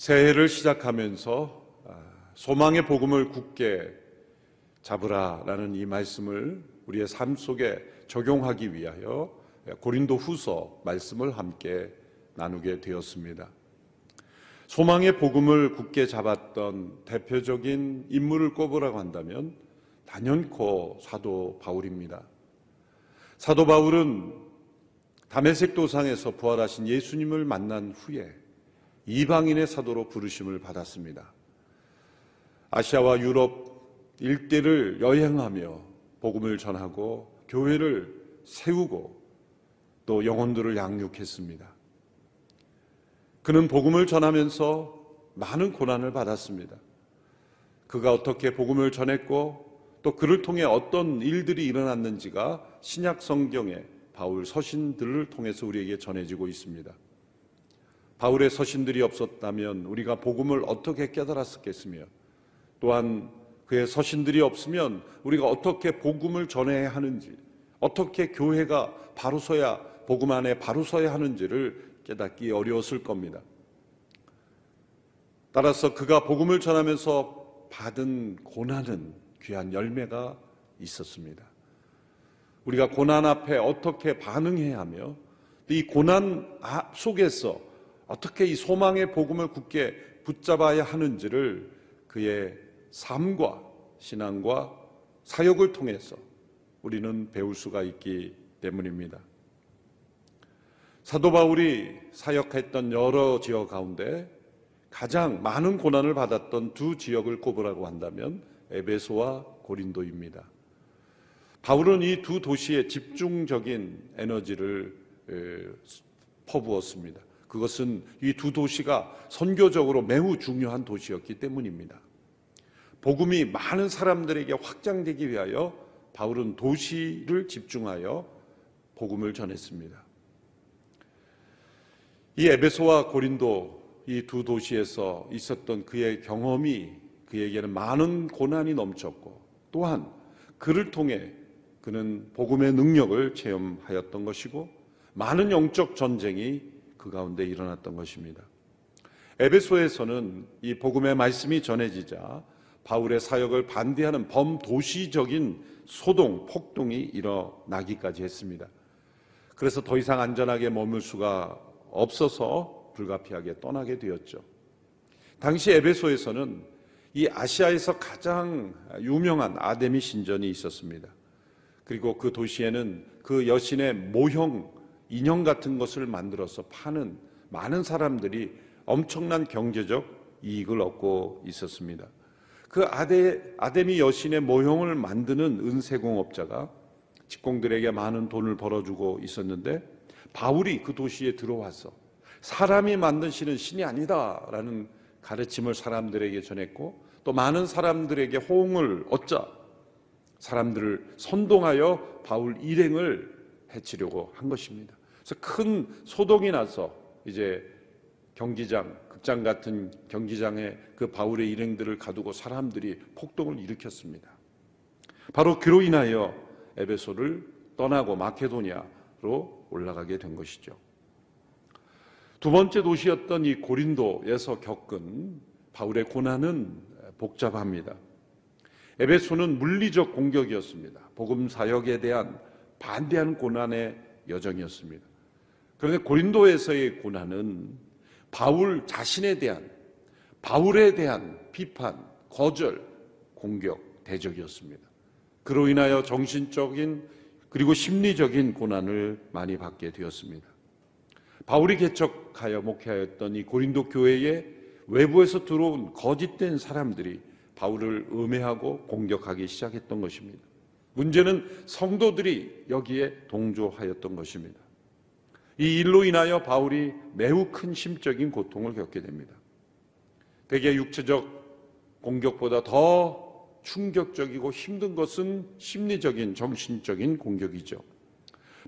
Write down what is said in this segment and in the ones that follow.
새해를 시작하면서 아, 소망의 복음을 굳게 잡으라라는 이 말씀을 우리의 삶 속에 적용하기 위하여 고린도 후서 말씀을 함께 나누게 되었습니다. 소망의 복음을 굳게 잡았던 대표적인 인물을 꼽으라고 한다면 단연코 사도 바울입니다. 사도 바울은 담에색 도상에서 부활하신 예수님을 만난 후에 이방인의 사도로 부르심을 받았습니다. 아시아와 유럽 일대를 여행하며 복음을 전하고 교회를 세우고 또 영혼들을 양육했습니다. 그는 복음을 전하면서 많은 고난을 받았습니다. 그가 어떻게 복음을 전했고 또 그를 통해 어떤 일들이 일어났는지가 신약 성경의 바울 서신들을 통해서 우리에게 전해지고 있습니다. 바울의 서신들이 없었다면 우리가 복음을 어떻게 깨달았었겠으며 또한 그의 서신들이 없으면 우리가 어떻게 복음을 전해야 하는지 어떻게 교회가 바로 서야 복음 안에 바로 서야 하는지를 깨닫기 어려웠을 겁니다. 따라서 그가 복음을 전하면서 받은 고난은 귀한 열매가 있었습니다. 우리가 고난 앞에 어떻게 반응해야 하며 이 고난 속에서 어떻게 이 소망의 복음을 굳게 붙잡아야 하는지를 그의 삶과 신앙과 사역을 통해서 우리는 배울 수가 있기 때문입니다. 사도 바울이 사역했던 여러 지역 가운데 가장 많은 고난을 받았던 두 지역을 꼽으라고 한다면 에베소와 고린도입니다. 바울은 이 두 도시에 집중적인 에너지를 퍼부었습니다. 그것은 이 두 도시가 선교적으로 매우 중요한 도시였기 때문입니다. 복음이 많은 사람들에게 확장되기 위하여 바울은 도시를 집중하여 복음을 전했습니다. 이 에베소와 고린도 이 두 도시에서 있었던 그의 경험이 그에게는 많은 고난이 넘쳤고 또한 그를 통해 그는 복음의 능력을 체험하였던 것이고 많은 영적 전쟁이 그 가운데 일어났던 것입니다. 에베소에서는 이 복음의 말씀이 전해지자 바울의 사역을 반대하는 범도시적인 소동, 폭동이 일어나기까지 했습니다. 그래서 더 이상 안전하게 머물 수가 없어서 불가피하게 떠나게 되었죠. 당시 에베소에서는 이 아시아에서 가장 유명한 아데미 신전이 있었습니다. 그리고 그 도시에는 그 여신의 모형 인형 같은 것을 만들어서 파는 많은 사람들이 엄청난 경제적 이익을 얻고 있었습니다. 그 아데, 아데미 여신의 모형을 만드는 은세공업자가 직공들에게 많은 돈을 벌어주고 있었는데 바울이 그 도시에 들어와서 사람이 만든 신은 신이 아니다라는 가르침을 사람들에게 전했고 또 많은 사람들에게 호응을 얻자 사람들을 선동하여 바울 일행을 해치려고 한 것입니다. 그래서 큰 소동이 나서 이제 경기장, 극장 같은 경기장에 그 바울의 일행들을 가두고 사람들이 폭동을 일으켰습니다. 바로 그로 인하여 에베소를 떠나고 마케도니아로 올라가게 된 것이죠. 두 번째 도시였던 이 고린도에서 겪은 바울의 고난은 복잡합니다. 에베소는 물리적 공격이었습니다. 복음 사역에 대한 반대하는 고난의 여정이었습니다. 그런데 고린도에서의 고난은 바울 자신에 대한 바울에 대한 비판, 거절, 공격, 대적이었습니다. 그로 인하여 정신적인 그리고 심리적인 고난을 많이 받게 되었습니다. 바울이 개척하여 목회하였던 이 고린도 교회에 외부에서 들어온 거짓된 사람들이 바울을 음해하고 공격하기 시작했던 것입니다. 문제는 성도들이 여기에 동조하였던 것입니다. 이 일로 인하여 바울이 매우 큰 심적인 고통을 겪게 됩니다. 대개 육체적 공격보다 더 충격적이고 힘든 것은 심리적인 정신적인 공격이죠.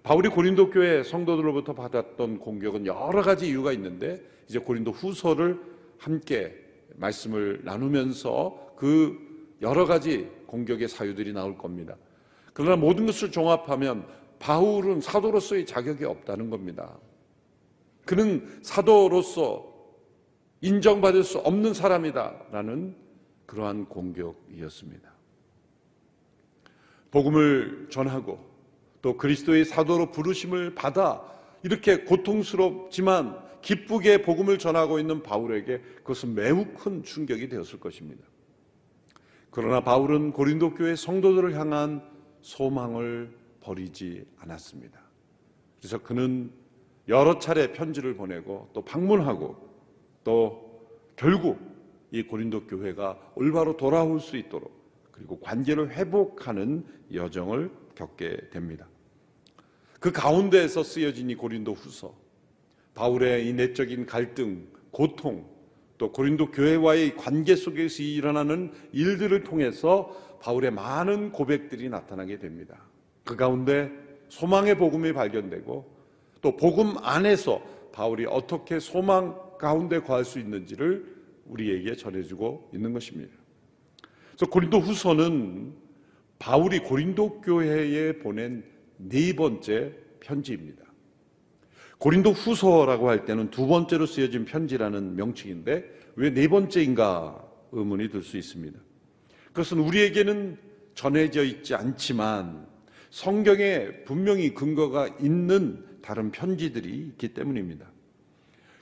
바울이 고린도 교회 성도들로부터 받았던 공격은 여러 가지 이유가 있는데 이제 고린도 후서를 함께 말씀을 나누면서 그 여러 가지 공격의 사유들이 나올 겁니다. 그러나 모든 것을 종합하면 바울은 사도로서의 자격이 없다는 겁니다. 그는 사도로서 인정받을 수 없는 사람이다라는 그러한 공격이었습니다. 복음을 전하고 또 그리스도의 사도로 부르심을 받아 이렇게 고통스럽지만 기쁘게 복음을 전하고 있는 바울에게 그것은 매우 큰 충격이 되었을 것입니다. 그러나 바울은 고린도 교회 성도들을 향한 소망을 버리지 않았습니다. 그래서 그는 여러 차례 편지를 보내고 또 방문하고 또 결국 이 고린도 교회가 올바로 돌아올 수 있도록 그리고 관계를 회복하는 여정을 겪게 됩니다. 그 가운데에서 쓰여진 이 고린도 후서, 바울의 이 내적인 갈등, 고통, 또 고린도 교회와의 관계 속에서 일어나는 일들을 통해서 바울의 많은 고백들이 나타나게 됩니다. 그 가운데 소망의 복음이 발견되고 또 복음 안에서 바울이 어떻게 소망 가운데 거할 수 있는지를 우리에게 전해주고 있는 것입니다. 그래서 고린도 후서는 바울이 고린도 교회에 보낸 네 번째 편지입니다. 고린도 후서라고 할 때는 두 번째로 쓰여진 편지라는 명칭인데 왜 네 번째인가 의문이 들 수 있습니다. 그것은 우리에게는 전해져 있지 않지만 성경에 분명히 근거가 있는 다른 편지들이 있기 때문입니다.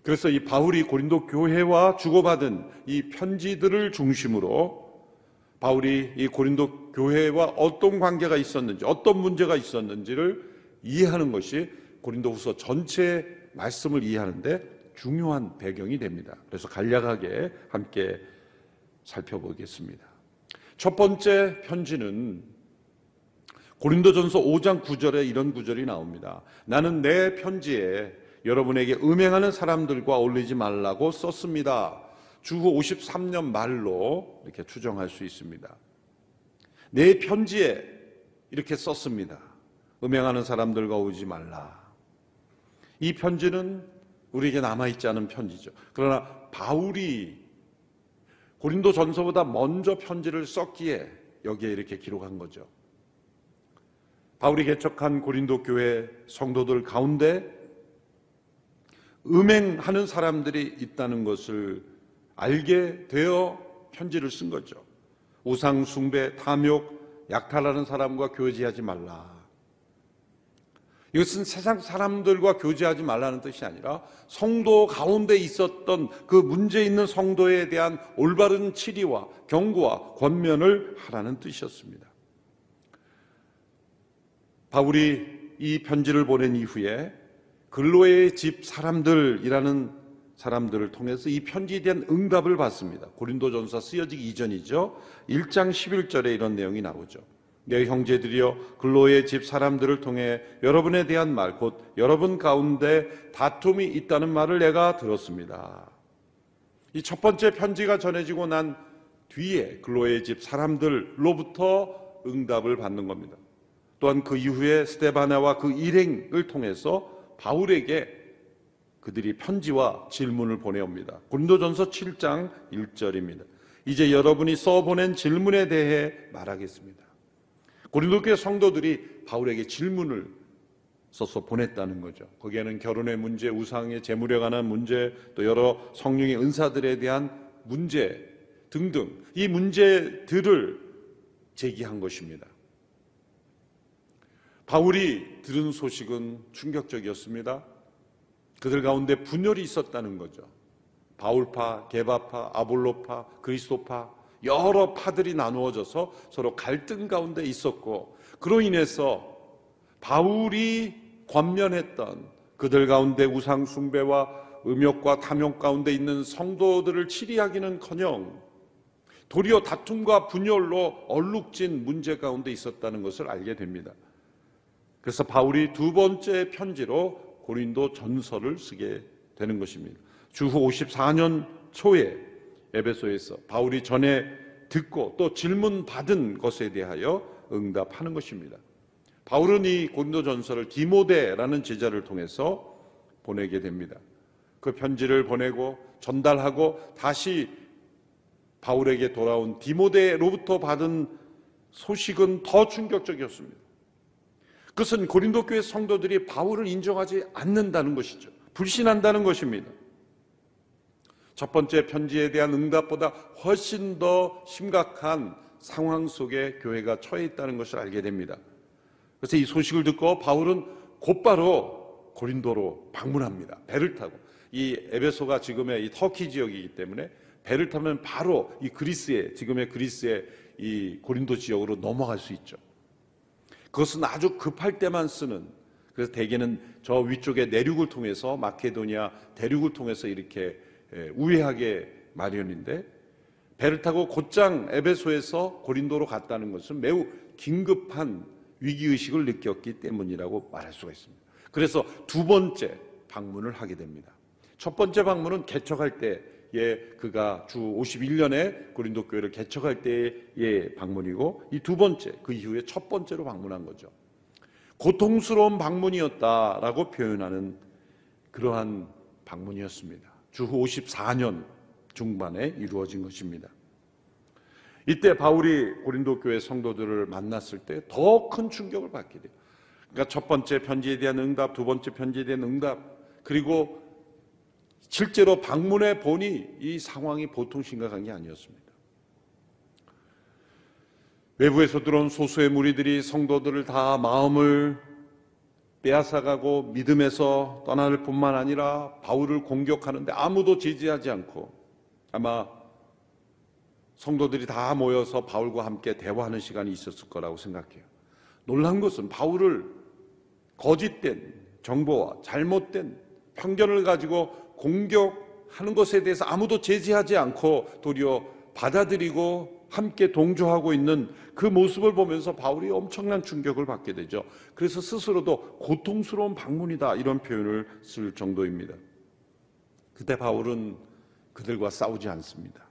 그래서 이 바울이 고린도 교회와 주고받은 이 편지들을 중심으로 바울이 이 고린도 교회와 어떤 관계가 있었는지, 어떤 문제가 있었는지를 이해하는 것이 고린도 후서 전체 말씀을 이해하는데 중요한 배경이 됩니다. 그래서 간략하게 함께 살펴보겠습니다. 첫 번째 편지는 고린도전서 5장 9절에 이런 구절이 나옵니다. 나는 내 편지에 여러분에게 음행하는 사람들과 어울리지 말라고 썼습니다. 주후 53년 말로 이렇게 추정할 수 있습니다. 내 편지에 이렇게 썼습니다. 음행하는 사람들과 오지 말라. 이 편지는 우리에게 남아있지 않은 편지죠. 그러나 바울이 고린도 전서보다 먼저 편지를 썼기에 여기에 이렇게 기록한 거죠. 바울이 개척한 고린도 교회 성도들 가운데 음행하는 사람들이 있다는 것을 알게 되어 편지를 쓴 거죠. 우상 숭배, 탐욕, 약탈하는 사람과 교제하지 말라. 이것은 세상 사람들과 교제하지 말라는 뜻이 아니라 성도 가운데 있었던 그 문제 있는 성도에 대한 올바른 치리와 경고와 권면을 하라는 뜻이었습니다. 바울이 이 편지를 보낸 이후에 근로의 집 사람들이라는 사람들을 통해서 이 편지에 대한 응답을 받습니다. 고린도전서 쓰여지기 이전이죠. 1장 11절에 이런 내용이 나오죠. 내 형제들이여 근로의 집 사람들을 통해 여러분에 대한 말, 곧 여러분 가운데 다툼이 있다는 말을 내가 들었습니다. 이 첫 번째 편지가 전해지고 난 뒤에 근로의 집 사람들로부터 응답을 받는 겁니다. 또한 그 이후에 스테바나와 그 일행을 통해서 바울에게 그들이 편지와 질문을 보내옵니다. 고린도전서 7장 1절입니다. 이제 여러분이 써보낸 질문에 대해 말하겠습니다. 고린도교회 성도들이 바울에게 질문을 써서 보냈다는 거죠. 거기에는 결혼의 문제, 우상의 재물에 관한 문제, 또 여러 성령의 은사들에 대한 문제 등등 이 문제들을 제기한 것입니다. 바울이 들은 소식은 충격적이었습니다. 그들 가운데 분열이 있었다는 거죠. 바울파, 게바파, 아볼로파, 그리스도파 여러 파들이 나누어져서 서로 갈등 가운데 있었고 그로 인해서 바울이 권면했던 그들 가운데 우상 숭배와 음욕과 탐욕 가운데 있는 성도들을 치리하기는커녕 도리어 다툼과 분열로 얼룩진 문제 가운데 있었다는 것을 알게 됩니다. 그래서 바울이 두 번째 편지로 고린도 전서를 쓰게 되는 것입니다. 주후 54년 초에 에베소에서 바울이 전에 듣고 또 질문 받은 것에 대하여 응답하는 것입니다. 바울은 이 고린도 전서를 디모데라는 제자를 통해서 보내게 됩니다. 그 편지를 보내고 전달하고 다시 바울에게 돌아온 디모데로부터 받은 소식은 더 충격적이었습니다. 그것은 고린도 교회 성도들이 바울을 인정하지 않는다는 것이죠. 불신한다는 것입니다. 첫 번째 편지에 대한 응답보다 훨씬 더 심각한 상황 속에 교회가 처해 있다는 것을 알게 됩니다. 그래서 이 소식을 듣고 바울은 곧바로 고린도로 방문합니다. 배를 타고 이 에베소가 지금의 이 터키 지역이기 때문에 배를 타면 바로 이 그리스의 지금의 그리스의 이 고린도 지역으로 넘어갈 수 있죠. 그것은 아주 급할 때만 쓰는 그래서 대개는 저 위쪽에 내륙을 통해서 마케도니아 대륙을 통해서 이렇게 우회하게 마련인데 배를 타고 곧장 에베소에서 고린도로 갔다는 것은 매우 긴급한 위기의식을 느꼈기 때문이라고 말할 수가 있습니다. 그래서 두 번째 방문을 하게 됩니다. 첫 번째 방문은 개척할 때 에 그가 주 51년에 고린도 교회를 개척할 때의 방문이고 이 두 번째 그 이후에 첫 번째로 방문한 거죠. 고통스러운 방문이었다라고 표현하는 그러한 방문이었습니다. 주 54년 중반에 이루어진 것입니다. 이때 바울이 고린도 교회 성도들을 만났을 때 더 큰 충격을 받게 돼요. 그러니까 첫 번째 편지에 대한 응답, 두 번째 편지에 대한 응답, 그리고 실제로 방문해 보니 이 상황이 보통 심각한 게 아니었습니다. 외부에서 들어온 소수의 무리들이 성도들을 다 마음을 빼앗아가고 믿음에서 떠날 뿐만 아니라 바울을 공격하는데 아무도 지지하지 않고 아마 성도들이 다 모여서 바울과 함께 대화하는 시간이 있었을 거라고 생각해요. 놀란 것은 바울을 거짓된 정보와 잘못된 편견을 가지고 공격하는 것에 대해서 아무도 제지하지 않고 도리어 받아들이고 함께 동조하고 있는 그 모습을 보면서 바울이 엄청난 충격을 받게 되죠. 그래서 스스로도 고통스러운 방문이다 이런 표현을 쓸 정도입니다. 그때 바울은 그들과 싸우지 않습니다.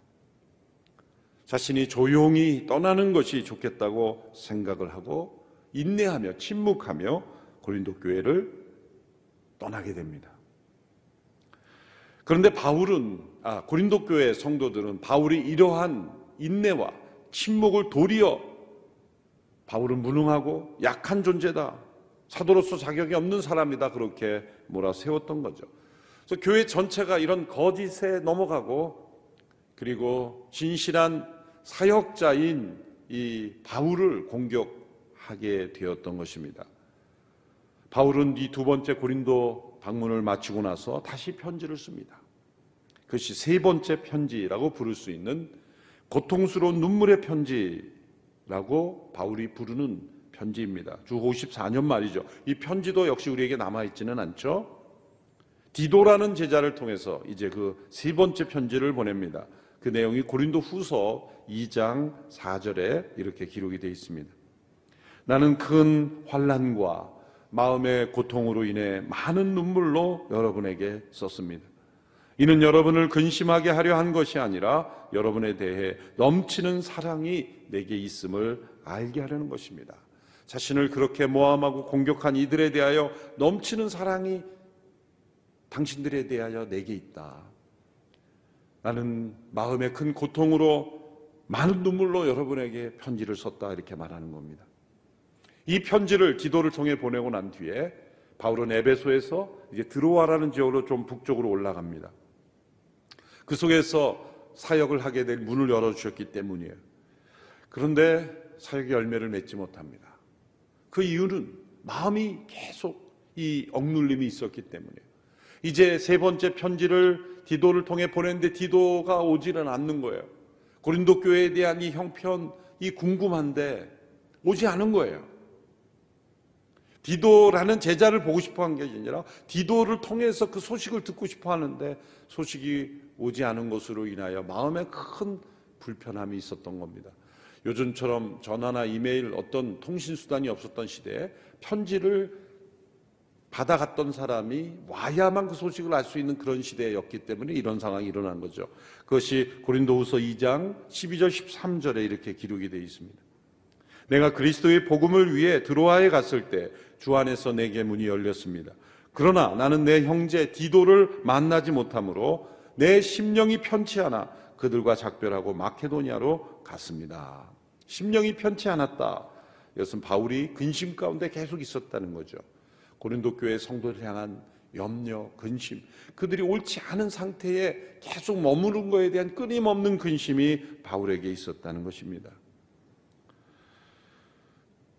자신이 조용히 떠나는 것이 좋겠다고 생각을 하고 인내하며 침묵하며 고린도 교회를 떠나게 됩니다. 그런데 바울은 아, 고린도 교회 성도들은 바울이 이러한 인내와 침묵을 도리어 바울은 무능하고 약한 존재다. 사도로서 자격이 없는 사람이다. 그렇게 몰아세웠던 거죠. 그래서 교회 전체가 이런 거짓에 넘어가고 그리고 진실한 사역자인 이 바울을 공격하게 되었던 것입니다. 바울은 이 두 번째 고린도 방문을 마치고 나서 다시 편지를 씁니다. 그것이 세 번째 편지라고 부를 수 있는 고통스러운 눈물의 편지라고 바울이 부르는 편지입니다. 주 54년 말이죠. 이 편지도 역시 우리에게 남아있지는 않죠. 디도라는 제자를 통해서 이제 그 세 번째 편지를 보냅니다. 그 내용이 고린도 후서 2장 4절에 이렇게 기록이 되어 있습니다. 나는 큰 환란과 마음의 고통으로 인해 많은 눈물로 여러분에게 썼습니다. 이는 여러분을 근심하게 하려 한 것이 아니라 여러분에 대해 넘치는 사랑이 내게 있음을 알게 하려는 것입니다. 자신을 그렇게 모함하고 공격한 이들에 대하여 넘치는 사랑이 당신들에 대하여 내게 있다. 나는 마음의 큰 고통으로 많은 눈물로 여러분에게 편지를 썼다 이렇게 말하는 겁니다. 이 편지를 기도를 통해 보내고 난 뒤에 바울은 에베소에서 이제 드로아라는 지역으로 좀 북쪽으로 올라갑니다. 그 속에서 사역을 하게 될 문을 열어주셨기 때문이에요. 그런데 사역의 열매를 맺지 못합니다. 그 이유는 마음이 계속 이 억눌림이 있었기 때문이에요. 이제 세 번째 편지를 디도를 통해 보냈는데 디도가 오지는 않는 거예요. 고린도 교회에 대한 이 형편이 궁금한데 오지 않은 거예요. 디도라는 제자를 보고 싶어 한 게 아니라 디도를 통해서 그 소식을 듣고 싶어 하는데 소식이 오지 않은 것으로 인하여 마음에 큰 불편함이 있었던 겁니다. 요즘처럼 전화나 이메일 어떤 통신 수단이 없었던 시대에 편지를 받아갔던 사람이 와야만 그 소식을 알 수 있는 그런 시대였기 때문에 이런 상황이 일어난 거죠. 그것이 고린도후서 2장 12절 13절에 이렇게 기록이 되어 있습니다. 내가 그리스도의 복음을 위해 드로아에 갔을 때 주 안에서 내게 문이 열렸습니다. 그러나 나는 내 형제 디도를 만나지 못하므로 내 심령이 편치 않아 그들과 작별하고 마케도니아로 갔습니다. 심령이 편치 않았다. 이것은 바울이 근심 가운데 계속 있었다는 거죠. 고린도 교회 성도를 향한 염려, 근심, 그들이 옳지 않은 상태에 계속 머무른 것에 대한 끊임없는 근심이 바울에게 있었다는 것입니다.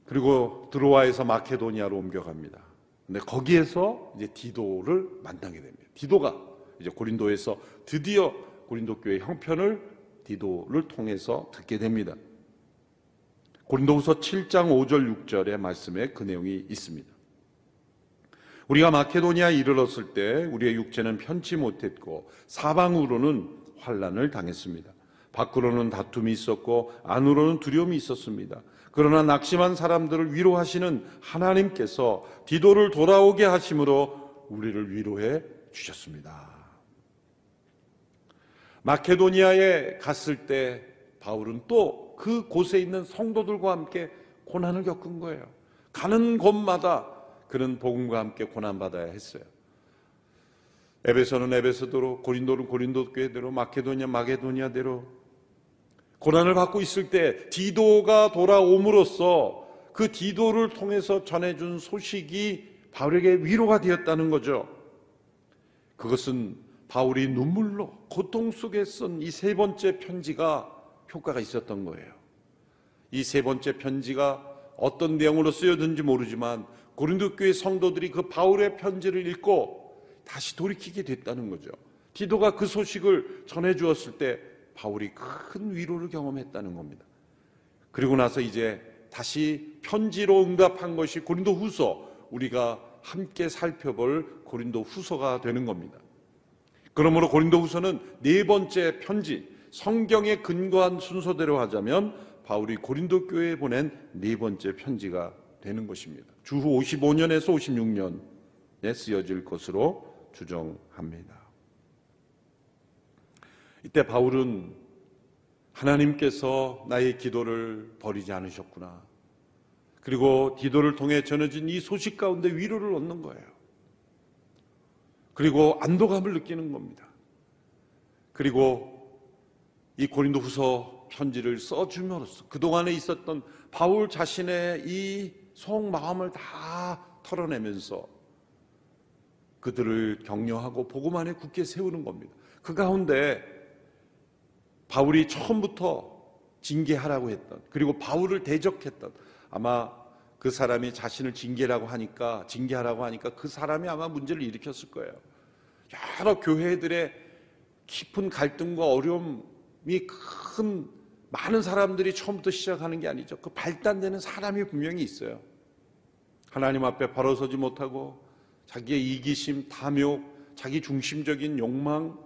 그리고 드로아에서 마케도니아로 옮겨갑니다. 근데 거기에서 이제 디도를 만나게 됩니다. 디도가 이제 고린도에서 드디어 고린도 교회 형편을 디도를 통해서 듣게 됩니다. 고린도후서 7장 5절 6절의 말씀에 그 내용이 있습니다. 우리가 마케도니아에 이르렀을 때 우리의 육체는 편치 못했고 사방으로는 환란을 당했습니다. 밖으로는 다툼이 있었고 안으로는 두려움이 있었습니다. 그러나 낙심한 사람들을 위로하시는 하나님께서 디도를 돌아오게 하심으로 우리를 위로해 주셨습니다. 마케도니아에 갔을 때 바울은 또 그 곳에 있는 성도들과 함께 고난을 겪은 거예요. 가는 곳마다 그는 복음과 함께 고난받아야 했어요. 에베소는 에베소대로, 고린도는 고린도 교회대로, 마케도니아 마케도니아대로 고난을 받고 있을 때 디도가 돌아옴으로써 그 디도를 통해서 전해준 소식이 바울에게 위로가 되었다는 거죠. 그것은 바울이 눈물로 고통 속에 쓴 이 세 번째 편지가 효과가 있었던 거예요. 이 세 번째 편지가 어떤 내용으로 쓰여든지 모르지만 고린도 교회 성도들이 그 바울의 편지를 읽고 다시 돌이키게 됐다는 거죠. 디도가 그 소식을 전해 주었을 때 바울이 큰 위로를 경험했다는 겁니다. 그리고 나서 이제 다시 편지로 응답한 것이 고린도 후서 우리가 함께 살펴볼 고린도 후서가 되는 겁니다. 그러므로 고린도 후서는 네 번째 편지, 성경에 근거한 순서대로 하자면 바울이 고린도 교회에 보낸 네 번째 편지가 되는 것입니다. 주후 55년에서 56년에 쓰여질 것으로 추정합니다. 이때 바울은 하나님께서 나의 기도를 버리지 않으셨구나. 그리고 기도를 통해 전해진 이 소식 가운데 위로를 얻는 거예요. 그리고 안도감을 느끼는 겁니다. 그리고 이 고린도 후서 편지를 써줌으로써 그동안에 있었던 바울 자신의 이 속마음을 다 털어내면서 그들을 격려하고 안에 굳게 세우는 겁니다. 그 가운데 바울이 처음부터 징계하라고 했던 그리고 바울을 대적했던 아마 그 사람이 자신을 징계라고 하니까 징계하라고 하니까 그 사람이 아마 문제를 일으켰을 거예요. 여러 교회들의 깊은 갈등과 어려움이 큰 많은 사람들이 처음부터 시작하는 게 아니죠. 그 발단되는 사람이 분명히 있어요. 하나님 앞에 바로 서지 못하고 자기의 이기심, 탐욕, 자기 중심적인 욕망,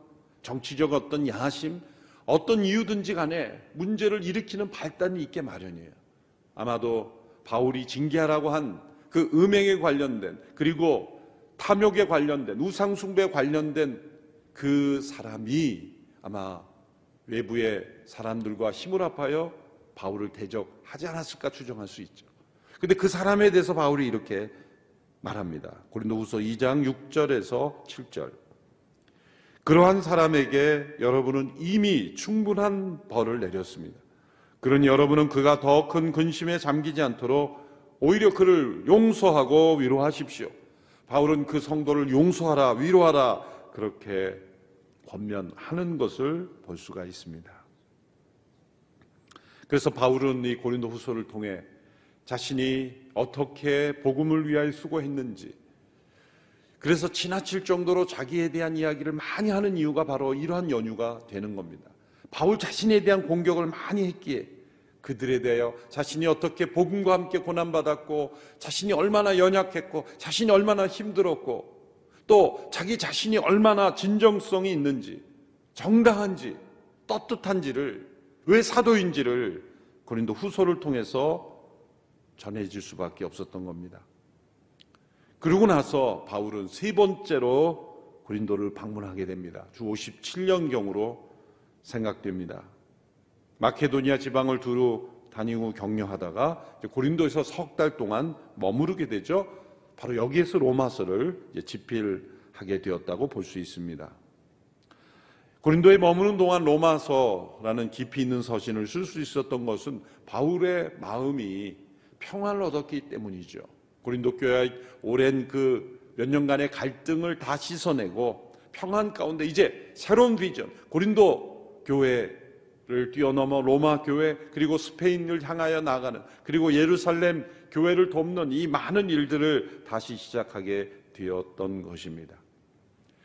정치적 어떤 야심, 어떤 이유든지 간에 문제를 일으키는 발단이 있게 마련이에요. 아마도 바울이 징계하라고 한 그 음행에 관련된 그리고 탐욕에 관련된 우상숭배에 관련된 그 사람이 아마 외부의 사람들과 힘을 합하여 바울을 대적하지 않았을까 추정할 수 있죠. 근데 그 사람에 대해서 바울이 이렇게 말합니다. 고린도후서 2장 6절에서 7절. 그러한 사람에게 여러분은 이미 충분한 벌을 내렸습니다. 그러니 여러분은 그가 더 큰 근심에 잠기지 않도록 오히려 그를 용서하고 위로하십시오. 바울은 그 성도를 용서하라, 위로하라, 그렇게 권면하는 것을 볼 수가 있습니다. 그래서 바울은 이 고린도 후서를 통해 자신이 어떻게 복음을 위하여 수고했는지 그래서 지나칠 정도로 자기에 대한 이야기를 많이 하는 이유가 바로 이러한 연유가 되는 겁니다. 바울 자신에 대한 공격을 많이 했기에 그들에 대하여 자신이 어떻게 복음과 함께 고난받았고 자신이 얼마나 연약했고 자신이 얼마나 힘들었고 또 자기 자신이 얼마나 진정성이 있는지 정당한지 떳떳한지를 왜 사도인지를 고린도 후서를 통해서 전해질 수밖에 없었던 겁니다. 그러고 나서 바울은 세 번째로 고린도를 방문하게 됩니다. 주 57년경으로 생각됩니다. 마케도니아 지방을 두루 다니고 격려하다가 고린도에서 석 달 동안 머무르게 되죠. 바로 여기에서 로마서를 집필하게 되었다고 볼 수 있습니다. 고린도에 머무는 동안 로마서라는 깊이 있는 서신을 쓸 수 있었던 것은 바울의 마음이 평안을 얻었기 때문이죠. 고린도 교회의 오랜 그 몇 년간의 갈등을 다 씻어내고 평안 가운데 이제 새로운 비전 고린도 교회를 뛰어넘어 로마 교회 그리고 스페인을 향하여 나가는 그리고 예루살렘 교회를 돕는 이 많은 일들을 다시 시작하게 되었던 것입니다.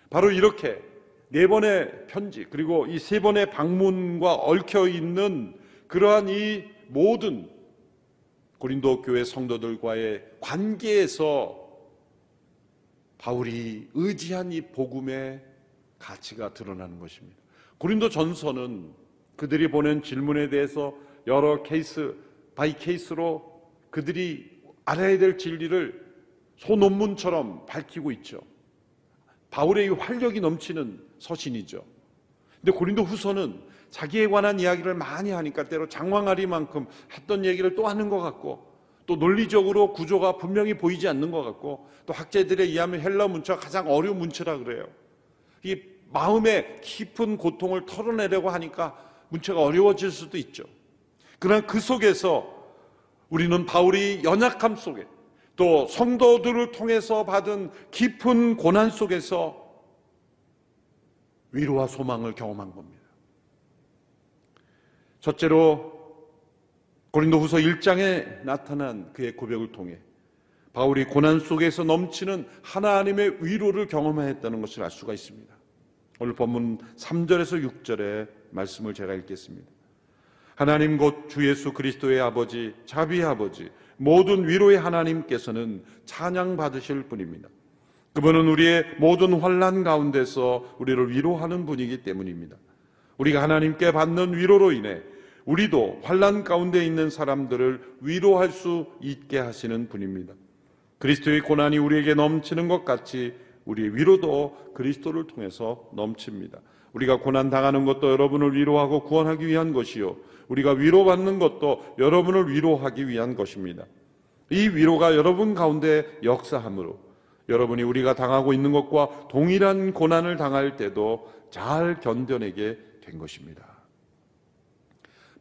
바로 이렇게 네 번의 편지 그리고 이 세 번의 방문과 얽혀 있는 그러한 이 모든 고린도 교회 성도들과의 관계에서 바울이 의지한 이 복음의 가치가 드러나는 것입니다. 고린도 전서는 그들이 보낸 질문에 대해서 여러 case by case로 그들이 알아야 될 진리를 소논문처럼 밝히고 있죠. 바울의 활력이 넘치는 서신이죠. 근데 고린도 후서는 자기에 관한 이야기를 많이 하니까 때로 장황하리만큼 했던 얘기를 또 하는 것 같고 또 논리적으로 구조가 분명히 보이지 않는 것 같고 또 학자들에 의하면 헬라 문체가 가장 어려운 문체라 그래요. 이 마음의 깊은 고통을 털어내려고 하니까 문체가 어려워질 수도 있죠. 그러나 그 속에서 우리는 바울이 연약함 속에 또 성도들을 통해서 받은 깊은 고난 속에서 위로와 소망을 경험한 겁니다. 첫째로 고린도후서 1장에 나타난 그의 고백을 통해 바울이 고난 속에서 넘치는 하나님의 위로를 경험했다는 것을 알 수가 있습니다. 오늘 본문 3절에서 6절의 말씀을 제가 읽겠습니다. 하나님 곧 주 예수 그리스도의 아버지, 자비의 아버지, 모든 위로의 하나님께서는 찬양 받으실 분입니다. 그분은 우리의 모든 환란 가운데서 우리를 위로하는 분이기 때문입니다. 우리가 하나님께 받는 위로로 인해 우리도 환란 가운데 있는 사람들을 위로할 수 있게 하시는 분입니다. 그리스도의 고난이 우리에게 넘치는 것 같이 우리의 위로도 그리스도를 통해서 넘칩니다. 우리가 고난 당하는 것도 여러분을 위로하고 구원하기 위한 것이요. 우리가 위로받는 것도 여러분을 위로하기 위한 것입니다. 이 위로가 여러분 가운데 역사함으로 여러분이 우리가 당하고 있는 것과 동일한 고난을 당할 때도 잘 견뎌내게 된 것입니다.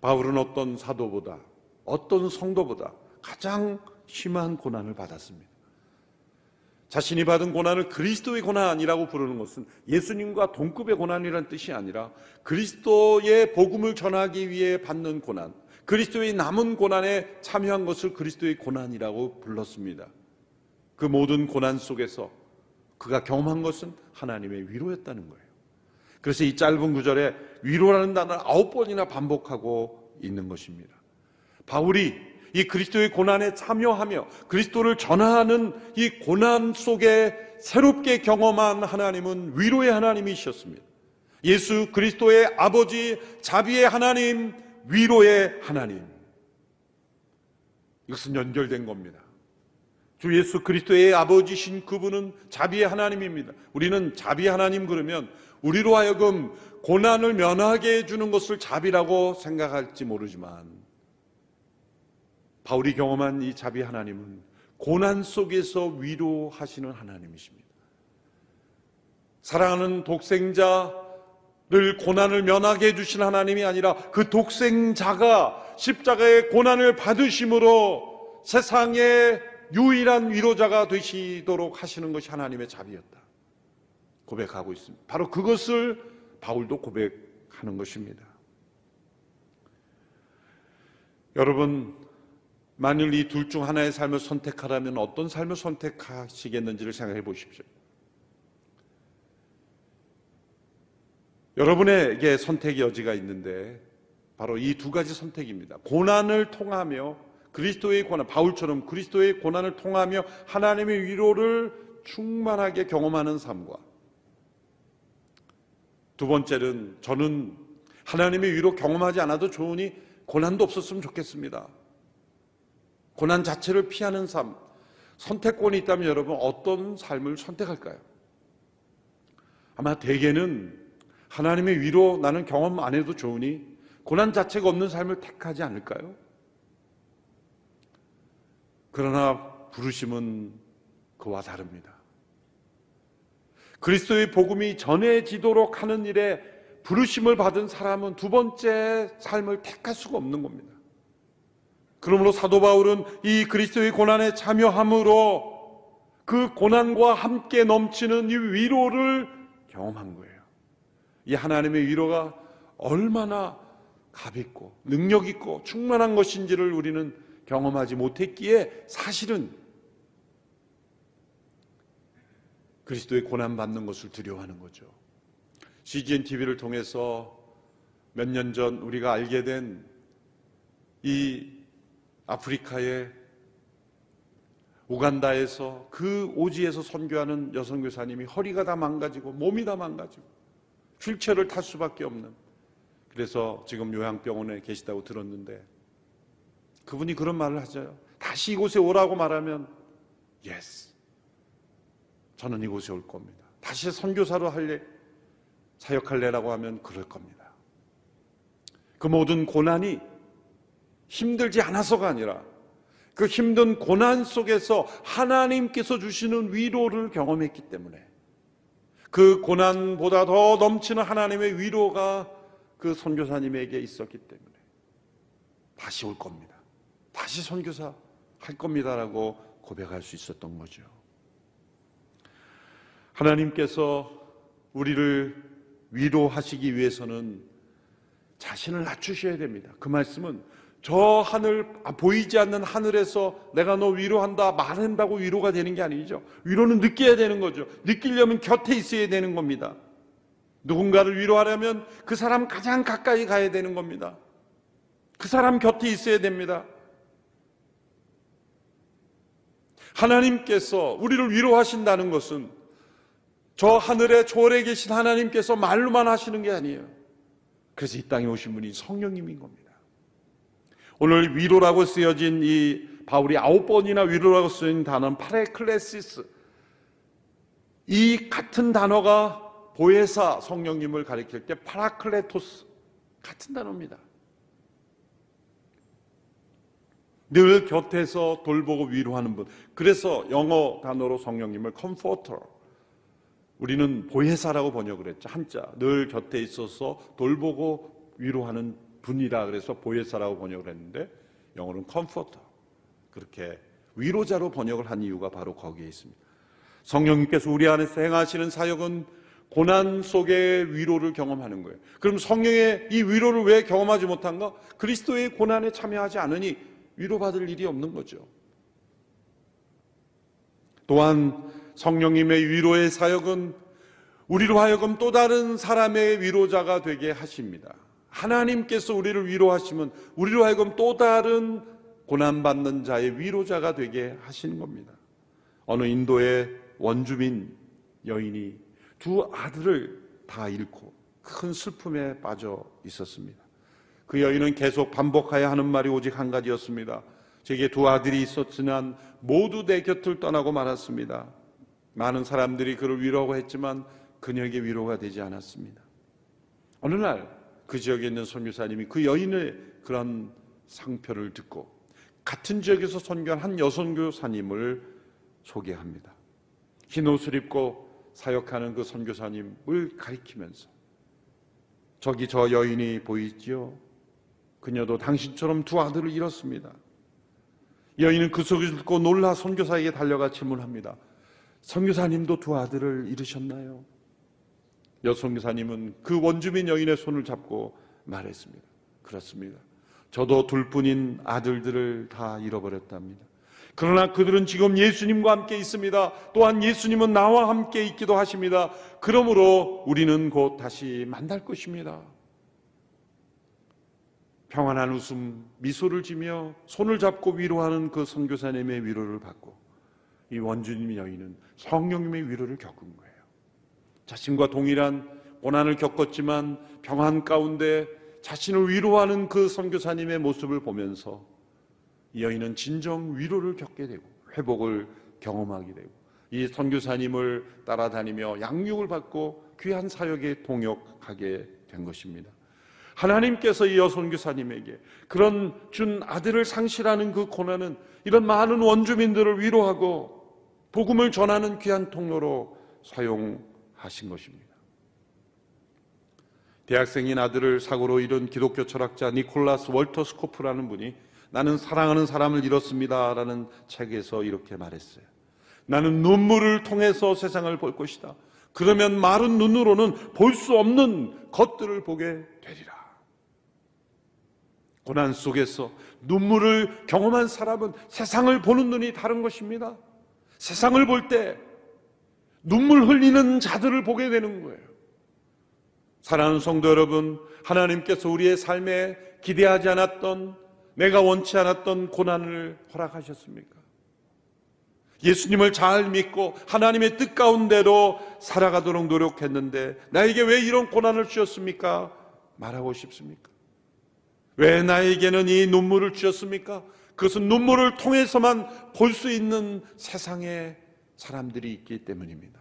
바울은 어떤 사도보다 어떤 성도보다 가장 심한 고난을 받았습니다. 자신이 받은 고난을 그리스도의 고난이라고 부르는 것은 예수님과 동급의 고난이라는 뜻이 아니라 그리스도의 복음을 전하기 위해 받는 고난, 그리스도의 남은 고난에 참여한 것을 그리스도의 고난이라고 불렀습니다. 그 모든 고난 속에서 그가 경험한 것은 하나님의 위로였다는 거예요. 그래서 이 짧은 구절에 위로라는 단어를 아홉 번이나 반복하고 있는 것입니다. 바울이 이 그리스도의 고난에 참여하며 그리스도를 전하는 이 고난 속에 새롭게 경험한 하나님은 위로의 하나님이셨습니다. 예수 그리스도의 아버지 자비의 하나님, 위로의 하나님. 이것은 연결된 겁니다. 주 예수 그리스도의 아버지신 그분은 자비의 하나님입니다. 우리는 자비 하나님 그러면 우리로 하여금 고난을 면하게 해주는 것을 자비라고 생각할지 모르지만 바울이 경험한 이 자비 하나님은 고난 속에서 위로하시는 하나님이십니다. 사랑하는 독생자를 고난을 면하게 해주신 하나님이 아니라 그 독생자가 십자가의 고난을 받으심으로 세상의 유일한 위로자가 되시도록 하시는 것이 하나님의 자비였다. 고백하고 있습니다. 바로 그것을 바울도 고백하는 것입니다. 여러분, 만일 이 둘 중 하나의 삶을 선택하라면 어떤 삶을 선택하시겠는지를 생각해 보십시오. 여러분에게 선택의 여지가 있는데 바로 이 두 가지 선택입니다. 고난을 통하며 그리스도의 고난, 바울처럼 그리스도의 고난을 통하며 하나님의 위로를 충만하게 경험하는 삶과 두 번째는 저는 하나님의 위로 경험하지 않아도 좋으니 고난도 없었으면 좋겠습니다. 고난 자체를 피하는 삶, 선택권이 있다면 여러분 어떤 삶을 선택할까요? 아마 대개는 하나님의 위로 나는 경험 안 해도 좋으니 고난 자체가 없는 삶을 택하지 않을까요? 그러나 부르심은 그와 다릅니다. 그리스도의 복음이 전해지도록 하는 일에 부르심을 받은 사람은 두 번째 삶을 택할 수가 없는 겁니다. 그러므로 사도 바울은 이 그리스도의 고난에 참여함으로 그 고난과 함께 넘치는 이 위로를 경험한 거예요. 이 하나님의 위로가 얼마나 가볍고 능력 있고 충만한 것인지를 우리는 경험하지 못했기에 사실은 그리스도의 고난 받는 것을 두려워하는 거죠. CGN TV를 통해서 몇 년 전 우리가 알게 된 이 아프리카의 우간다에서 그 오지에서 선교하는 여성 교사님이 허리가 다 망가지고 몸이 다 망가지고 휠체어를 탈 수밖에 없는 그래서 지금 요양병원에 계시다고 들었는데 그분이 그런 말을 하죠. 다시 이곳에 오라고 말하면 yes. 저는 이곳에 올 겁니다. 다시 선교사로 할래 사역할래라고 하면 그럴 겁니다. 그 모든 고난이 힘들지 않아서가 아니라 그 힘든 고난 속에서 하나님께서 주시는 위로를 경험했기 때문에 그 고난보다 더 넘치는 하나님의 위로가 그 선교사님에게 있었기 때문에 다시 올 겁니다. 다시 선교사 할 겁니다라고 고백할 수 있었던 거죠. 하나님께서 우리를 위로하시기 위해서는 자신을 낮추셔야 됩니다. 그 말씀은 저 하늘 아, 보이지 않는 하늘에서 내가 너 위로한다 말한다고 위로가 되는 게 아니죠. 위로는 느껴야 되는 거죠. 느끼려면 곁에 있어야 되는 겁니다. 누군가를 위로하려면 그 사람 가장 가까이 가야 되는 겁니다. 그 사람 곁에 있어야 됩니다. 하나님께서 우리를 위로하신다는 것은 저 하늘에 초월해 계신 하나님께서 말로만 하시는 게 아니에요. 그래서 이 땅에 오신 분이 성령님인 겁니다. 오늘 위로라고 쓰여진 이 바울이 아홉 번이나 위로라고 쓰인 단어는 파라클레시스. 이 같은 단어가 보혜사 성령님을 가리킬 때 파라클레토스 같은 단어입니다. 늘 곁에서 돌보고 위로하는 분. 그래서 영어 단어로 성령님을 comforter. 우리는 보혜사라고 번역을 했죠. 한자. 늘 곁에 있어서 돌보고 위로하는 분이라 그래서 보혜사라고 번역을 했는데 영어는 comforter. 그렇게 위로자로 번역을 한 이유가 바로 거기에 있습니다. 성령님께서 우리 안에서 행하시는 사역은 고난 속의 위로를 경험하는 거예요. 그럼 성령의 이 위로를 왜 경험하지 못한가? 그리스도의 고난에 참여하지 않으니 위로받을 일이 없는 거죠. 또한 성령님의 위로의 사역은 우리로 하여금 또 다른 사람의 위로자가 되게 하십니다. 하나님께서 우리를 위로하시면 우리로 하여금 또 다른 고난받는 자의 위로자가 되게 하시는 겁니다. 어느 인도의 원주민 여인이 두 아들을 다 잃고 큰 슬픔에 빠져 있었습니다. 그 여인은 계속 반복하여 하는 말이 오직 한 가지였습니다. 제게 두 아들이 있었지만 모두 내 곁을 떠나고 말았습니다. 많은 사람들이 그를 위로하고 했지만 그녀에게 위로가 되지 않았습니다. 어느 날 그 지역에 있는 선교사님이 그 여인의 그런 상표를 듣고 같은 지역에서 선교한 한 여선교사님을 소개합니다. 흰 옷을 입고 사역하는 그 선교사님을 가리키면서 저기 저 여인이 보이지요? 그녀도 당신처럼 두 아들을 잃었습니다. 여인은 그 소리를 듣고 놀라 선교사에게 달려가 질문합니다. 선교사님도 두 아들을 잃으셨나요? 여선교사님은 그 원주민 여인의 손을 잡고 말했습니다. 그렇습니다. 저도 둘뿐인 아들들을 다 잃어버렸답니다. 그러나 그들은 지금 예수님과 함께 있습니다. 또한 예수님은 나와 함께 있기도 하십니다. 그러므로 우리는 곧 다시 만날 것입니다. 평안한 웃음, 미소를 지며 손을 잡고 위로하는 그 선교사님의 위로를 받고 이 원주님 여인은 성령님의 위로를 겪은 거예요. 자신과 동일한 고난을 겪었지만 평안 가운데 자신을 위로하는 그 선교사님의 모습을 보면서 이 여인은 진정 위로를 겪게 되고 회복을 경험하게 되고 이 선교사님을 따라다니며 양육을 받고 귀한 사역에 동역하게 된 것입니다. 하나님께서 이 여선교사님에게 그런 준 아들을 상실하는 그 고난은 이런 많은 원주민들을 위로하고 복음을 전하는 귀한 통로로 사용 하신 것입니다. 대학생인 아들을 사고로 잃은 기독교 철학자 니콜라스 월터 스코프라는 분이 나는 사랑하는 사람을 잃었습니다. 라는 책에서 이렇게 말했어요. 나는 눈물을 통해서 세상을 볼 것이다. 그러면 마른 눈으로는 볼 수 없는 것들을 보게 되리라. 고난 속에서 눈물을 경험한 사람은 세상을 보는 눈이 다른 것입니다. 세상을 볼 때 눈물 흘리는 자들을 보게 되는 거예요. 사랑하는 성도 여러분, 하나님께서 우리의 삶에 기대하지 않았던, 내가 원치 않았던 고난을 허락하셨습니까? 예수님을 잘 믿고 하나님의 뜻 가운데로 살아가도록 노력했는데 나에게 왜 이런 고난을 주셨습니까? 말하고 싶습니까? 왜 나에게는 이 눈물을 주셨습니까? 그것은 눈물을 통해서만 볼 수 있는 세상에 사람들이 있기 때문입니다.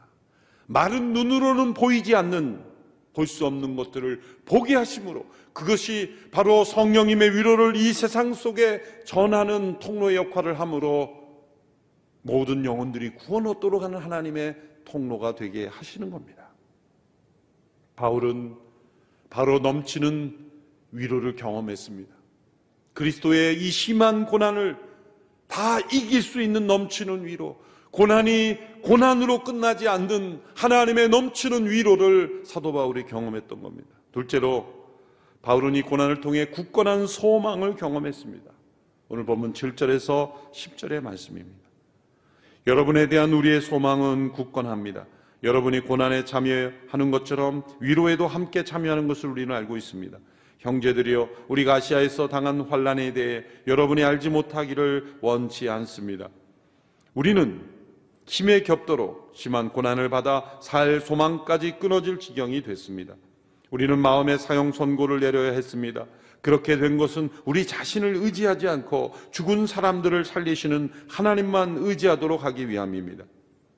마른 눈으로는 보이지 않는 볼 수 없는 것들을 보게 하심으로 그것이 바로 성령님의 위로를 이 세상 속에 전하는 통로의 역할을 함으로 모든 영혼들이 구원 얻도록 하는 하나님의 통로가 되게 하시는 겁니다. 바울은 바로 넘치는 위로를 경험했습니다. 그리스도의 이 심한 고난을 다 이길 수 있는 넘치는 위로, 고난이 고난으로 끝나지 않는 하나님의 넘치는 위로를 사도 바울이 경험했던 겁니다. 둘째로 바울은 이 고난을 통해 굳건한 소망을 경험했습니다. 오늘 본문 7절에서 10절의 말씀입니다. 여러분에 대한 우리의 소망은 굳건합니다. 여러분이 고난에 참여하는 것처럼 위로에도 함께 참여하는 것을 우리는 알고 있습니다. 형제들이여 우리가 아시아에서 당한 환란에 대해 여러분이 알지 못하기를 원치 않습니다. 우리는 힘에 겹도록 심한 고난을 받아 살 소망까지 끊어질 지경이 됐습니다. 우리는 마음의 사형 선고를 내려야 했습니다. 그렇게 된 것은 우리 자신을 의지하지 않고 죽은 사람들을 살리시는 하나님만 의지하도록 하기 위함입니다.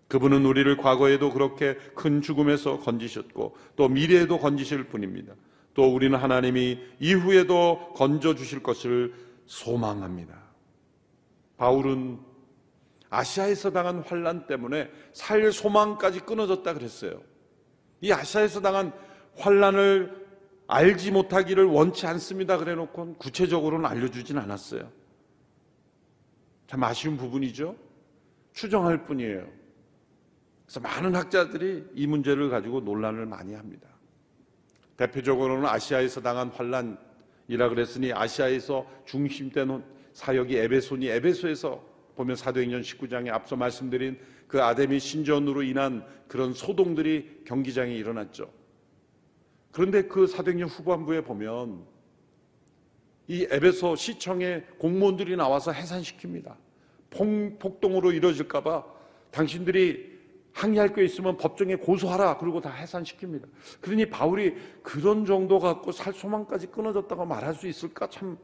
그분은 우리를 과거에도 그렇게 큰 죽음에서 건지셨고 또 미래에도 건지실 분입니다. 또 우리는 하나님이 이후에도 건져 주실 것을 소망합니다. 바울은 아시아에서 당한 환란 때문에 살 소망까지 끊어졌다 그랬어요. 이 아시아에서 당한 환란을 알지 못하기를 원치 않습니다. 그래 놓고 구체적으로는 알려주진 않았어요. 참 아쉬운 부분이죠. 추정할 뿐이에요. 그래서 많은 학자들이 이 문제를 가지고 논란을 많이 합니다. 대표적으로는 아시아에서 당한 환란이라 그랬으니 아시아에서 중심된 사역이 에베소니 에베소에서 보면 사도행전 19장에 앞서 말씀드린 그 아데미 신전으로 인한 그런 소동들이 경기장에 일어났죠. 그런데 그 사도행전 후반부에 보면 이 에베소 시청의 공무원들이 나와서 해산시킵니다. 폭동으로 이루어질까봐 당신들이 항의할 게 있으면 법정에 고소하라. 그리고 다 해산시킵니다. 그러니 바울이 그런 정도 갖고 살 소망까지 끊어졌다고 말할 수 있을까 참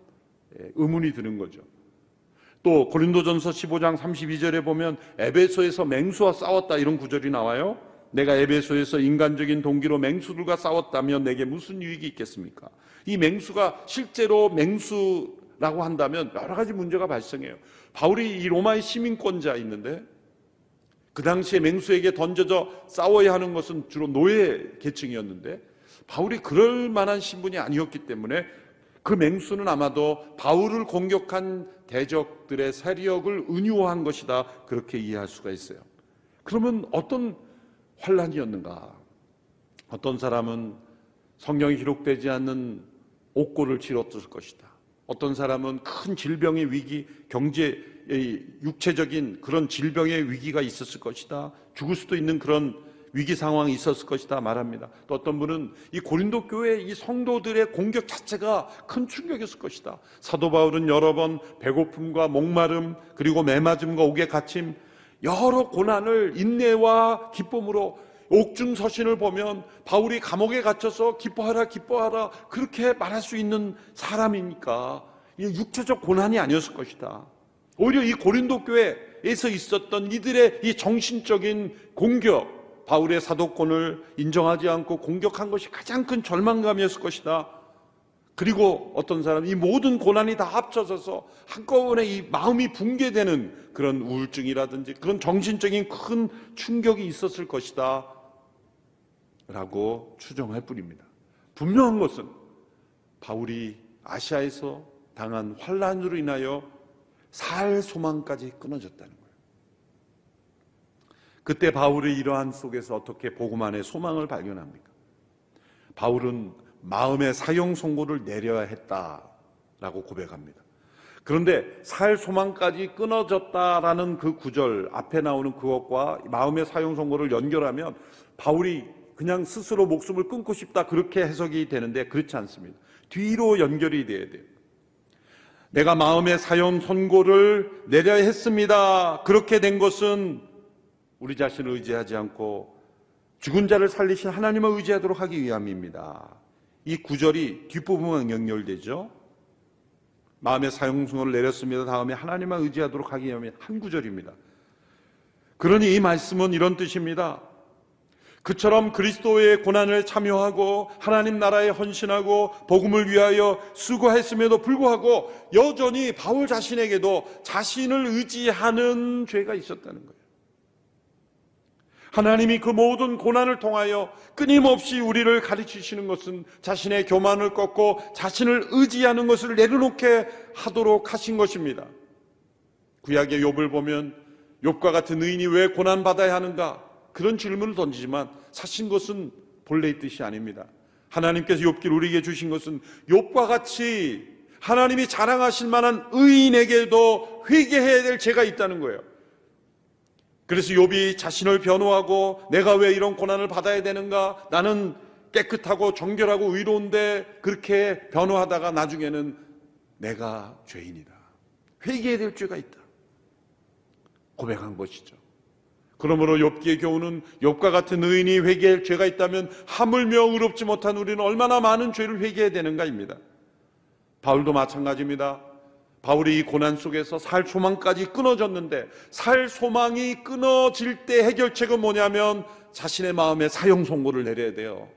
예, 의문이 드는 거죠. 또 고린도전서 15장 32절에 보면 에베소에서 맹수와 싸웠다 이런 구절이 나와요. 내가 에베소에서 인간적인 동기로 맹수들과 싸웠다면 내게 무슨 유익이 있겠습니까? 이 맹수가 실제로 맹수라고 한다면 여러 가지 문제가 발생해요. 바울이 이 로마의 시민권자 있는데 그 당시에 맹수에게 던져져 싸워야 하는 것은 주로 노예 계층이었는데 바울이 그럴 만한 신분이 아니었기 때문에 그 맹수는 아마도 바울을 공격한 대적들의 세력을 은유한 것이다 그렇게 이해할 수가 있어요. 그러면 어떤 환란이었는가? 어떤 사람은 성경이 기록되지 않는 옥고를 치렀을 것이다. 어떤 사람은 큰 질병의 위기, 경제 육체적인 그런 질병의 위기가 있었을 것이다. 죽을 수도 있는 그런 위기 상황이 있었을 것이다 말합니다. 또 어떤 분은 이 고린도 교회 이 성도들의 공격 자체가 큰 충격이었을 것이다. 사도 바울은 여러 번 배고픔과 목마름 그리고 매맞음과 옥에 갇힘 여러 고난을 인내와 기쁨으로 옥중 서신을 보면 바울이 감옥에 갇혀서 기뻐하라 기뻐하라 그렇게 말할 수 있는 사람이니까 육체적 고난이 아니었을 것이다. 오히려 이 고린도 교회에서 있었던 이들의 이 정신적인 공격, 바울의 사도권을 인정하지 않고 공격한 것이 가장 큰 절망감이었을 것이다. 그리고 어떤 사람, 이 모든 고난이 다 합쳐져서 한꺼번에 이 마음이 붕괴되는 그런 우울증이라든지 그런 정신적인 큰 충격이 있었을 것이다. 라고 추정할 뿐입니다. 분명한 것은 바울이 아시아에서 당한 환란으로 인하여 살 소망까지 끊어졌다는 거예요. 그때 바울의 이러한 속에서 어떻게 안에 소망을 발견합니까? 바울은 마음의 사형 선고를 내려야 했다라고 고백합니다. 그런데 살 소망까지 끊어졌다라는 그 구절 앞에 나오는 그것과 마음의 사형 선고를 연결하면 바울이 그냥 스스로 목숨을 끊고 싶다 그렇게 해석이 되는데 그렇지 않습니다. 뒤로 연결이 돼야 돼요. 내가 마음의 사형 선고를 내려야 했습니다. 그렇게 된 것은 우리 자신을 의지하지 않고 죽은 자를 살리신 하나님을 의지하도록 하기 위함입니다. 이 구절이 뒷부분만 연결되죠. 마음의 사용승을 내렸습니다. 다음에 하나님만 의지하도록 하기 위함이 한 구절입니다. 그러니 이 말씀은 이런 뜻입니다. 그처럼 그리스도의 고난을 참여하고 하나님 나라에 헌신하고 복음을 위하여 수고했음에도 불구하고 여전히 바울 자신에게도 자신을 의지하는 죄가 있었다는 거예요. 하나님이 그 모든 고난을 통하여 끊임없이 우리를 가르치시는 것은 자신의 교만을 꺾고 자신을 의지하는 것을 내려놓게 하도록 하신 것입니다. 구약의 욥을 보면 욥과 같은 의인이 왜 고난 받아야 하는가? 그런 질문을 던지지만 사신 것은 본래의 뜻이 아닙니다. 하나님께서 욥기를 우리에게 주신 것은 욥과 같이 하나님이 자랑하실 만한 의인에게도 회개해야 될 죄가 있다는 거예요. 그래서 욥이 자신을 변호하고 내가 왜 이런 고난을 받아야 되는가? 나는 깨끗하고 정결하고 의로운데 그렇게 변호하다가 나중에는 내가 죄인이다. 회개해야 될 죄가 있다. 고백한 것이죠. 그러므로 욥기의 교훈은 욥과 같은 의인이 회개할 죄가 있다면 하물며 의롭지 못한 우리는 얼마나 많은 죄를 회개해야 되는가입니다. 바울도 마찬가지입니다. 바울이 이 고난 속에서 살 소망까지 끊어졌는데 살 소망이 끊어질 때 해결책은 뭐냐면 자신의 마음에 사형 선고를 내려야 돼요.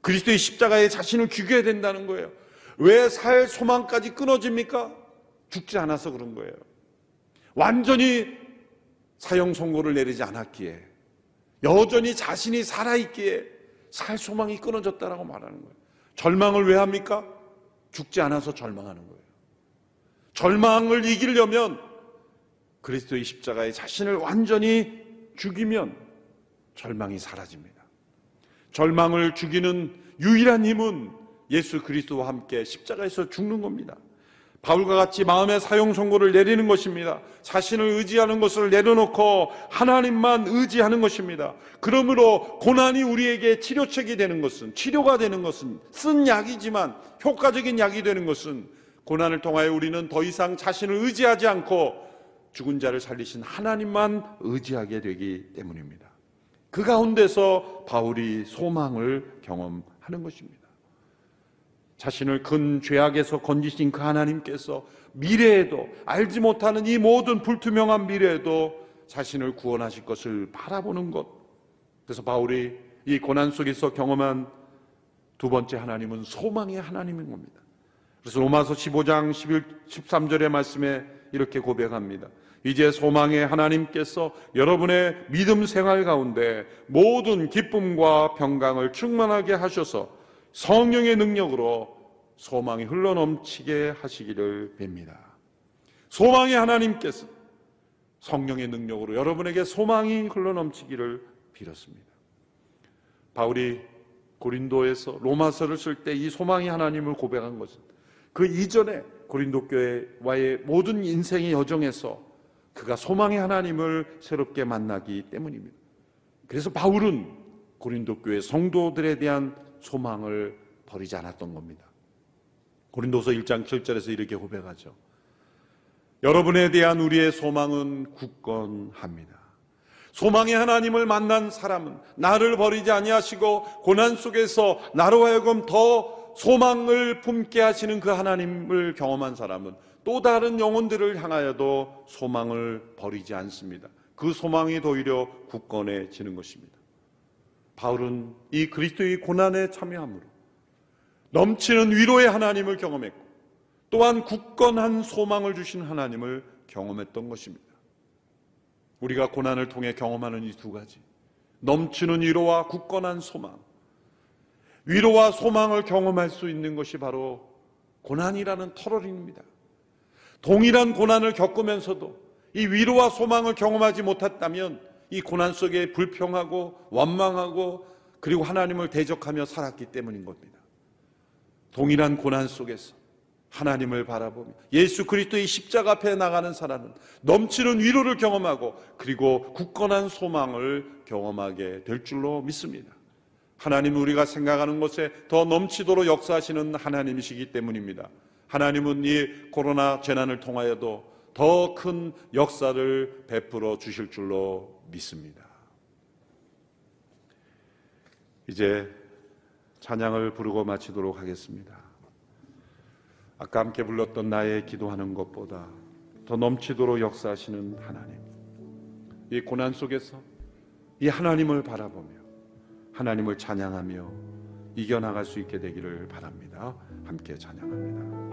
그리스도의 십자가에 자신을 죽여야 된다는 거예요. 왜 살 소망까지 끊어집니까? 죽지 않아서 그런 거예요. 완전히 사형 선고를 내리지 않았기에 여전히 자신이 살아있기에 살 소망이 끊어졌다라고 말하는 거예요. 절망을 왜 합니까? 죽지 않아서 절망하는 거예요. 절망을 이기려면 그리스도의 십자가에 자신을 완전히 죽이면 절망이 사라집니다. 절망을 죽이는 유일한 힘은 예수 그리스도와 함께 십자가에서 죽는 겁니다. 바울과 같이 마음의 사용 선고를 내리는 것입니다. 자신을 의지하는 것을 내려놓고 하나님만 의지하는 것입니다. 그러므로 고난이 우리에게 치료책이 되는 것은 치료가 되는 것은 쓴 약이지만 효과적인 약이 되는 것은 고난을 통하여 우리는 더 이상 자신을 의지하지 않고 죽은 자를 살리신 하나님만 의지하게 되기 때문입니다. 그 가운데서 바울이 소망을 경험하는 것입니다. 자신을 큰 죄악에서 건지신 그 하나님께서 미래에도 알지 못하는 이 모든 불투명한 미래에도 자신을 구원하실 것을 바라보는 것. 그래서 바울이 이 고난 속에서 경험한 두 번째 하나님은 소망의 하나님인 겁니다. 그래서 로마서 15장 11, 13절의 말씀에 이렇게 고백합니다. 이제 소망의 하나님께서 여러분의 믿음 생활 가운데 모든 기쁨과 평강을 충만하게 하셔서 성령의 능력으로 소망이 흘러넘치게 하시기를 빕니다. 소망의 하나님께서 성령의 능력으로 여러분에게 소망이 흘러넘치기를 빌었습니다. 바울이 고린도에서 로마서를 쓸 때 이 소망의 하나님을 고백한 것은 그 이전에 고린도 교회와의 모든 인생의 여정에서 그가 소망의 하나님을 새롭게 만나기 때문입니다. 그래서 바울은 고린도 교회 성도들에 대한 소망을 버리지 않았던 겁니다. 고린도서 1장 7절에서 이렇게 고백하죠. 여러분에 대한 우리의 소망은 굳건합니다. 소망의 하나님을 만난 사람은 나를 버리지 아니하시고 고난 속에서 나로 하여금 더 소망을 품게 하시는 그 하나님을 경험한 사람은 또 다른 영혼들을 향하여도 소망을 버리지 않습니다. 그 소망이 도리려 굳건해지는 것입니다. 바울은 이 그리스도의 고난에 참여함으로 넘치는 위로의 하나님을 경험했고 또한 굳건한 소망을 주신 하나님을 경험했던 것입니다. 우리가 고난을 통해 경험하는 이 두 가지 넘치는 위로와 굳건한 소망 위로와 소망을 경험할 수 있는 것이 바로 고난이라는 터널입니다. 동일한 고난을 겪으면서도 이 위로와 소망을 경험하지 못했다면 이 고난 속에 불평하고 원망하고 그리고 하나님을 대적하며 살았기 때문인 겁니다. 동일한 고난 속에서 하나님을 바라보며 예수 그리스도의 십자가 앞에 나가는 사람은 넘치는 위로를 경험하고 그리고 굳건한 소망을 경험하게 될 줄로 믿습니다. 하나님은 우리가 생각하는 것에 더 넘치도록 역사하시는 하나님이시기 때문입니다. 하나님은 이 코로나 재난을 통하여도 더 큰 역사를 베풀어 주실 줄로 믿습니다. 이제 찬양을 부르고 마치도록 하겠습니다. 아까 함께 불렀던 나의 기도하는 것보다 더 넘치도록 역사하시는 하나님. 이 고난 속에서 이 하나님을 바라보며 하나님을 찬양하며 이겨나갈 수 있게 되기를 바랍니다. 함께 찬양합니다.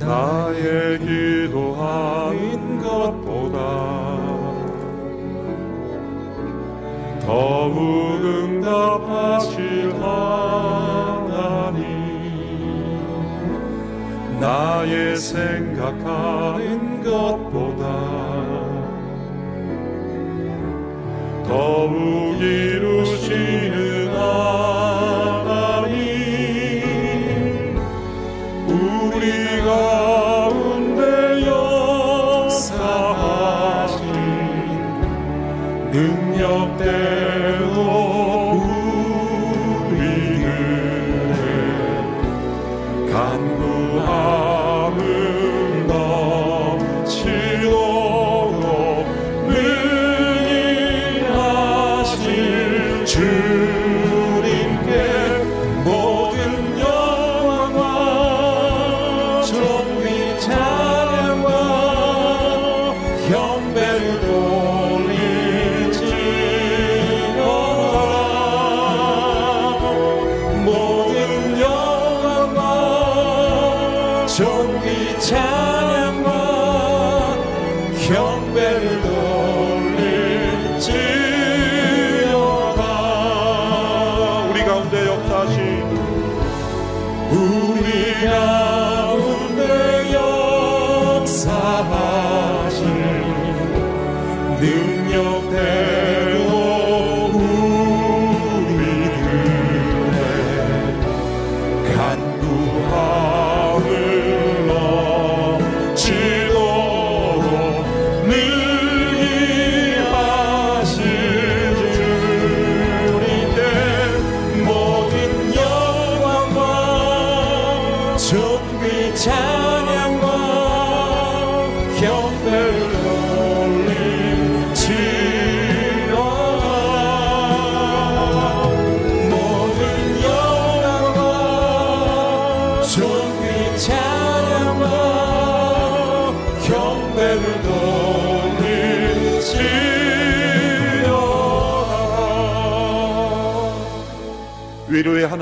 나의 기도하는 것보다 더욱 응답 나의 생각하는 것보다 더욱 이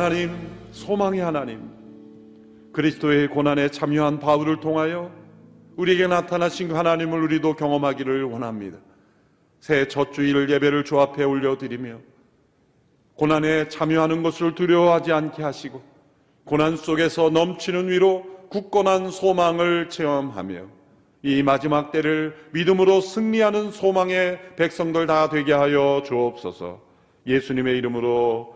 하나님, 소망의 하나님, 그리스도의 고난에 참여한 바울을 통하여 우리에게 나타나신 그 하나님을 우리도 경험하기를 원합니다. 새첫 주일 예배를 주 앞에 올려드리며 고난에 참여하는 것을 두려워하지 않게 하시고 고난 속에서 넘치는 위로 굳건한 소망을 체험하며 이 마지막 때를 믿음으로 승리하는 소망의 백성들 다 되게 하여 주옵소서 예수님의 이름으로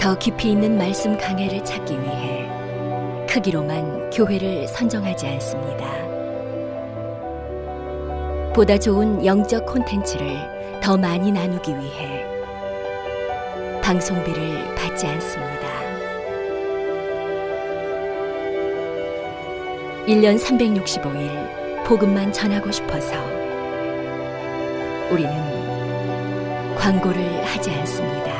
더 깊이 있는 말씀 강해를 찾기 위해 크기로만 교회를 선정하지 않습니다. 보다 좋은 영적 콘텐츠를 더 많이 나누기 위해 방송비를 받지 않습니다. 1년 365일 복음만 전하고 싶어서 우리는 광고를 하지 않습니다.